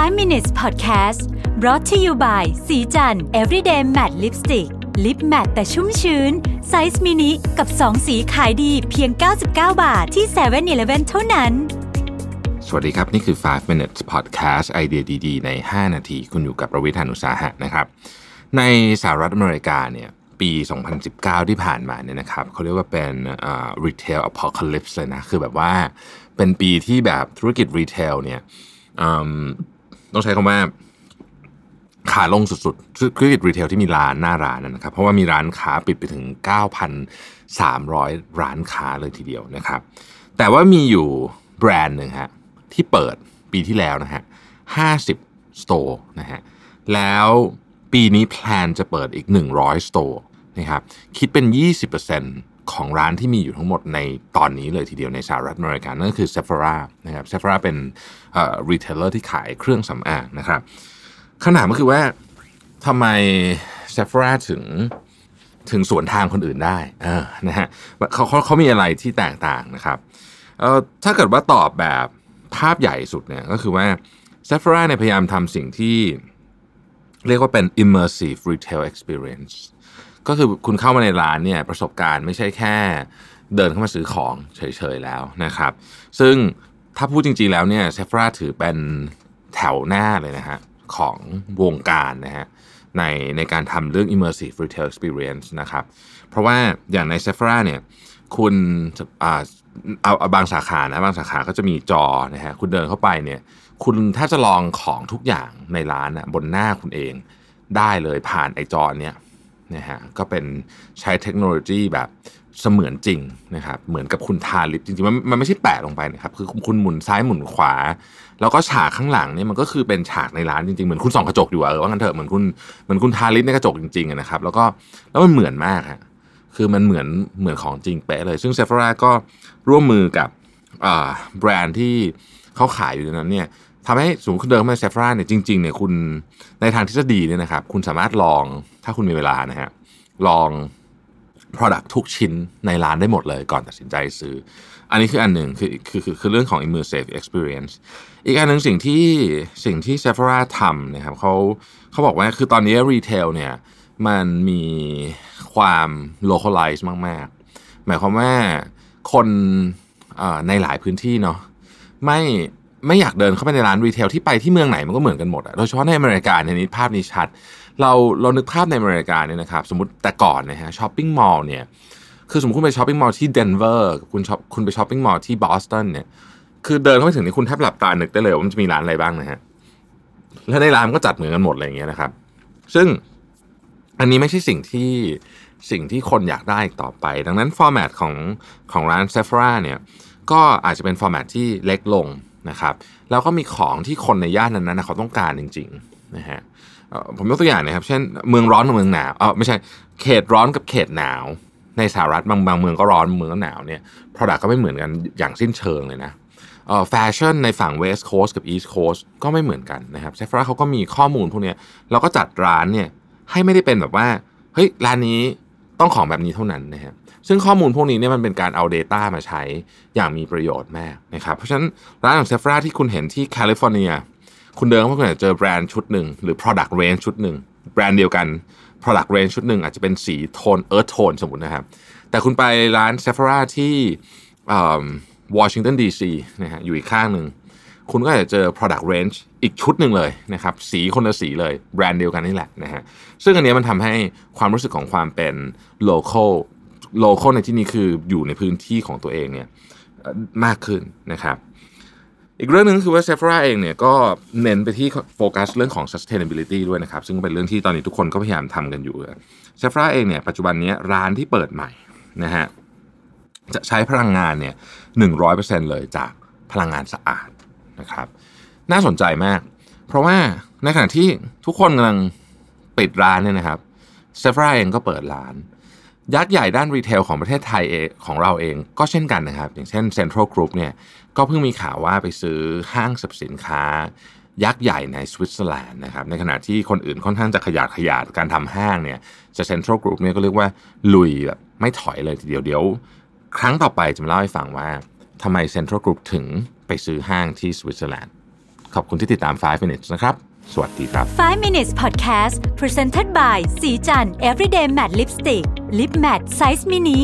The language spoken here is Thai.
5 minutes podcast brought to you by ศรีจันทร์ everyday matte lipstick lip matte แต่ชุ่มชื้น size mini กับ 2 สีขายดีเพียง 99 บาทที่7 e เ e ่ e อเท่านั้น สวัสดีครับ นี่คือ 5 minutes podcast ไอเดียดีๆ ใน 5 นาที คุณอยู่กับผมรวิศ หาญอุตสาหะนะครับ ในสหรัฐอเมริกาเนี่ยปี 2019 ที่ผ่านมาเนี่ยนะครับเขาเรียกว่าเป็น uh, retail apocalypse เลยนะ คือแบบว่าเป็นปีที่แบบธุรกิจ retail เนี่ย ต้องใช้คำว่าขาลงสุดๆธุรกิจ retail ที่มีร้านหน้าร้านนะครับ เพราะว่ามีร้านค้าปิดไปถึง 9,300 ร้านค้าเลยทีเดียวนะครับ แต่ว่ามีอยู่แบรนด์หนึ่งฮะที่เปิดปีที่แล้วนะฮะ 50 store นะฮะ แล้วปีนี้ plan จะเปิดอีก 100 store นะครับ คิดเป็น 20% ของร้านที่มีอยู่ทั้งหมดในตอนนี้เลยทีเดียวในสหรัฐอเมริกานั่นก็คือ Sephora นะครับ Sephora เป็นรีเทลเลอร์ที่ขายเครื่องสำอางนะครับคำถามก็คือว่าทำไม Sephora ถึงถึงสวนทางคนอื่นได้นะฮะเขาเขาเขามีอะไรที่แตกต่างนะครับเอ่อถ้าเกิดว่าตอบแบบภาพใหญ่สุดเนี่ยก็คือว่า Sephora เนี่ยพยายามทำสิ่งที่เรียกว่าเป็น immersive retail experience ก็คือคุณเข้ามาในร้านเนี่ยประสบการณ์ไม่ใช่แค่เดินเข้ามาซื้อของเฉยๆแล้วนะครับ ซึ่งถ้าพูดจริงๆแล้วเนี่ยเซฟราถือเป็นแถวหน้าเลยนะฮะของวงการนะฮะในในการทำเรื่อง immersive retail experience นะครับ เพราะว่าอย่างใน Sephora เนี่ยคุณเอาเอาบางสาขานะบางสาขาก็จะมีจอนะฮะคุณเดินเข้าไปเนี่ยคุณถ้าจะลองของทุกอย่างในร้านนะบนหน้าคุณเองได้เลยผ่านไอจอเนี้ย นะฮะก็เป็นใช้เทคโนโลยีแบบเสมือนจริงนะครับเหมือนกับคุณทาลิปจริงๆมันมันไม่ใช่แปะลงไปนะครับคือคุณหมุนซ้ายหมุนขวา แล้วก็ฉากข้างหลังเนี่ยมันก็คือเป็นฉากในร้านจริงๆเหมือนคุณส่องกระจกอยู่เออว่างั้นเถอะเหมือนคุณเหมือนคุณทาลิปในกระจกจริงๆนะครับแล้วก็แล้วมันเหมือนมากฮะคือมันเหมือนเหมือนของจริงเป๊ะเลย ซึ่ง Sephora ก็ร่วมมือกับแบรนด์ที่เขาขายอยู่ในนั้นเนี่ย ทำให้สมมติคุณเดินมา Sephora เนี่ยจริงๆเนี่ยคุณในทางทฤษฎีเนี่ยนะครับ คุณสามารถลองถ้าคุณมีเวลานะฮะลอง Product ทุกชิ้นในร้านได้หมดเลยก่อนตัดสินใจซื้อ อันนี้คืออันหนึ่งคือคือคือคือเรื่องของ immersive experience อีกอันหนึ่งสิ่งที่สิ่งที่ Sephora ทำนะครับเขาเขาบอกว่าคือตอนนี้ retail เนี่ยมันมีความ localize มาก ๆ หมายความว่าคนในหลายพื้นที่เนาะไม่ ไม่อยากเดินเข้าไปในร้าน retail ที่ไปที่เมืองไหนมันก็เหมือนกันหมดอะโดยเฉพาะในอเมริกาในนี้ภาพนี้ชัด เราเรานึกภาพในอเมริกาเนี่ยนะครับสมมติแต่ก่อนนะฮะ shopping mall เนี่ยคือสมมติคุณไป shopping mall ที่เดนเวอร์คุณช็อปคุณไป shopping mall ที่บอสตันเนี่ยคือเดินเข้าไปถึงนี่คุณแทบหลับตานึกได้เลยว่ามันจะมีร้านอะไรบ้างนะฮะแล้วในร้านก็จัดเหมือนกันหมดอะไรอย่างเงี้ยนะครับ ซึ่งอันนี้ไม่ใช่สิ่งที่สิ่งที่คนอยากได้ต่อไป ดังนั้น format ของของร้าน Sephora เนี่ยก็อาจจะเป็น format ที่เล็กลง นะครับแล้วก็มีของที่คนในย่านนั้นๆเขาต้องการจริงๆนะฮะผมยกตัวอย่างนะครับ เช่นเมืองร้อนกับเมืองหนาวเออไม่ใช่เขตร้อนกับเขตหนาว ในสหรัฐบางบางเมืองก็ร้อนเมืองก็หนาวเนี่ย product ก็ไม่เหมือนกันอย่างสิ้นเชิงเลยนะแฟชั่นในฝั่ง West Coast กับ East Coast ก็ไม่เหมือนกันนะครับ Sephora เขาก็มีข้อมูลพวกนี้แล้วก็จัดร้านเนี่ยให้ไม่ได้เป็นแบบว่าเฮ้ยร้านนี้ ต้องของแบบนี้เท่านั้นนะครับซึ่งข้อมูลพวกนี้เนี่ยมันเป็นการเอา Data มาใช้อย่างมีประโยชน์มากนะครับเพราะฉะนั้นร้านของ Sephora ที่คุณเห็นที่แคลิฟอร์เนียคุณเดินเข้าไปเจอแบรนด์ชุดหนึ่งหรือ product range ชุดหนึ่งแบรนด์เดียวกัน product range ชุดหนึ่งอาจจะเป็นสีโทน earth tone สมมตินะครับ แต่คุณไปร้าน Sephora ที่วอชิงตันดีซีนะฮะอยู่อีกข้างหนึ่ง คุณก็จะเจอ product range อีกชุดหนึ่งเลยนะครับสีคนละสีเลยแบรนด์เดียวกันนี่แหละนะฮะซึ่งอันนี้มันทำให้ความรู้สึกของความเป็น local local ในที่นี้คืออยู่ในพื้นที่ของตัวเองเนี่ยมากขึ้นนะครับอีกเรื่องหนึ่งคือว่าเซฟราเองเนี่ยก็เน้นไปที่โฟกัสเรื่องของ sustainability ด้วยนะครับ ซึ่งเป็นเรื่องที่ตอนนี้ทุกคนก็พยายามทำกันอยู่Sephora เองเนี่ยปัจจุบันนี้ร้านที่เปิดใหม่นะฮะจะใช้พลังงานเนี่ยหนึ่งร้อยเปอร์เซ็นเลยจากพลังงานสะอาด นะครับ น่าสนใจมาก เพราะว่าในขณะที่ทุกคนกำลังปิดร้านเนี่ยนะครับ Sephora เองก็เปิดร้าน ยักษ์ใหญ่ด้าน retail ของประเทศไทยเองของเราเองก็เช่นกันนะครับ อย่างเช่น Central Group เนี่ยก็เพิ่งมีข่าวว่าไปซื้อห้างสรรพสินค้า ยักษ์ใหญ่ในสวิตเซอร์แลนด์นะครับในขณะที่คนอื่นค่อนข้างจะขยาดขยาดการทำห้างเนี่ยจะเซ็นทรัลกรุ๊ปเนี่ยก็เรียกว่าลุยแบบไม่ถอยเลยทีเดียวเดี๋ยว ครั้งต่อไปจะมาเล่าให้ฟังว่าทำไมเซ็นทรัลกรุ๊ปถึง ไปซื้อห้างที่สวิตเซอร์แลนด์ ขอบคุณที่ติดตาม 5 minutes นะครับ สวัสดีครับ 5 minutes podcast presented by ศรีจันทร์ everyday matte lipstick lip matte size mini